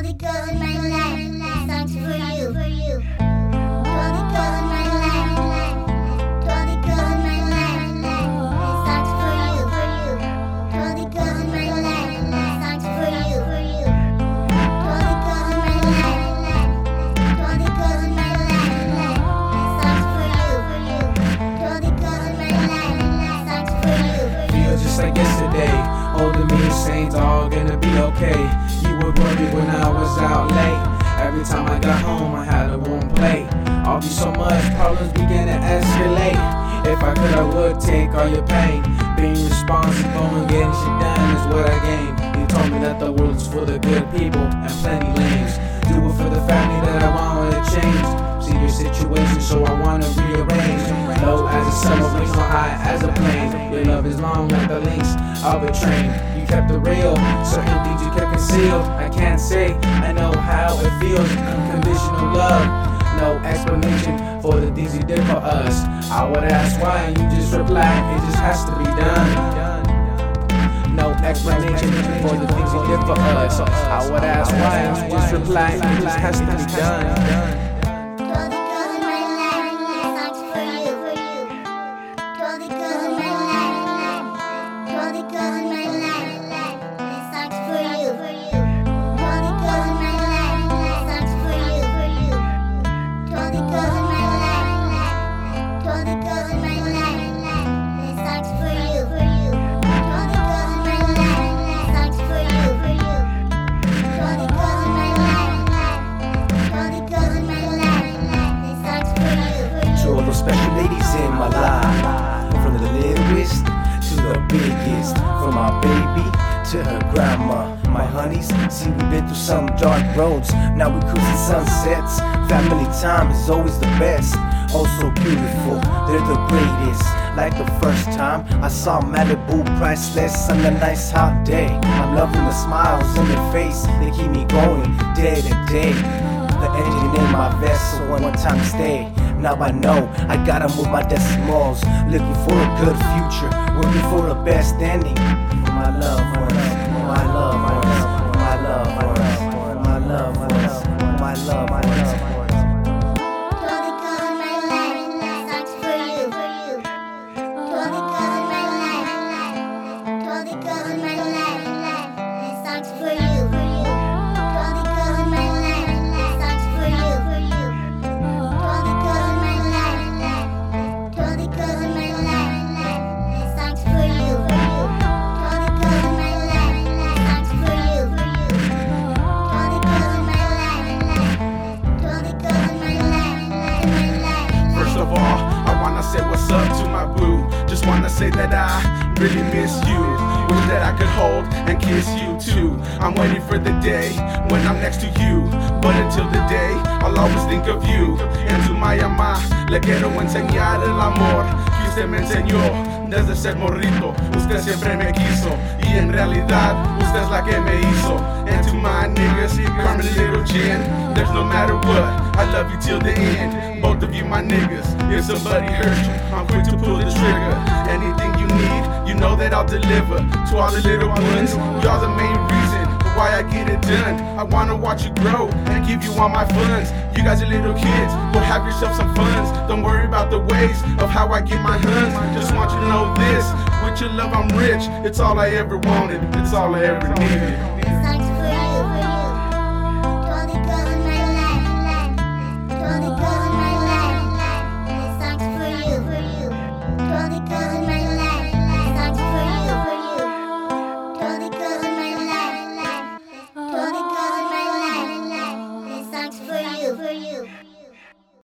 all the girls in my life, song's for you. For you. To all the girls in my life, to all the girls in my life, song's for you. For you. To all the girls in my life, song's for you. For you. To all the girls in my life, to all the girls in my life, song's for you. Just like yesterday. Holding me saying all gonna be okay. You were worried when I was out late. Every time I got home, I had a warm plate. All these so much problems began to escalate. If I could, I would take all your pain. Being responsible and getting shit done is what I gain. You told me that the world's full of good people and plenty lanes. Do it for the family that I want to change. See your situation, so I wanna rearrange. Low as a summer Is long like the links of a train. You kept it real, certain things you kept concealed. I can't say I know how it feels. Unconditional love, no explanation for the things you did for us. I would ask why, and you just reply, it just has to be done. No explanation for the things you did for us. I would ask why, and you just reply, it just has to be done. To her grandma. My honeys, see we've been through some dark roads. Now we cruising sunsets. Family time is always the best. Oh so beautiful, they're the greatest. Like the first time I saw Malibu priceless on a nice hot day. I'm loving the smiles on their face, they keep me going day to day. The engine in my vessel one time stay. Now I know I gotta move my decimals. Looking for a good future, working for the best ending. For my love, my loved ones, for say that I really miss you. Wish that I could hold and kiss you too. I'm waiting for the day when I'm next to you. But until the day, I'll always think of you. En tu Mayama, le quiero enseñar el amor que usted me enseñó. Desde ser morrito, usted siempre me quiso. Y en realidad, usted es la que me hizo. And to my niggas, Carmen Little Jen, there's no matter what, I love you till the end. Both of you, my niggas. If somebody hurt you, I'm quick to pull the that I'll deliver. To all the little ones, y'all the main reason why I get it done. I wanna watch you grow and give you all my funds. You guys are little kids, go have yourself some funds. Don't worry about the ways of how I get my huns. Just want you to know this. With your love, I'm rich. It's all I ever wanted. It's all I ever needed.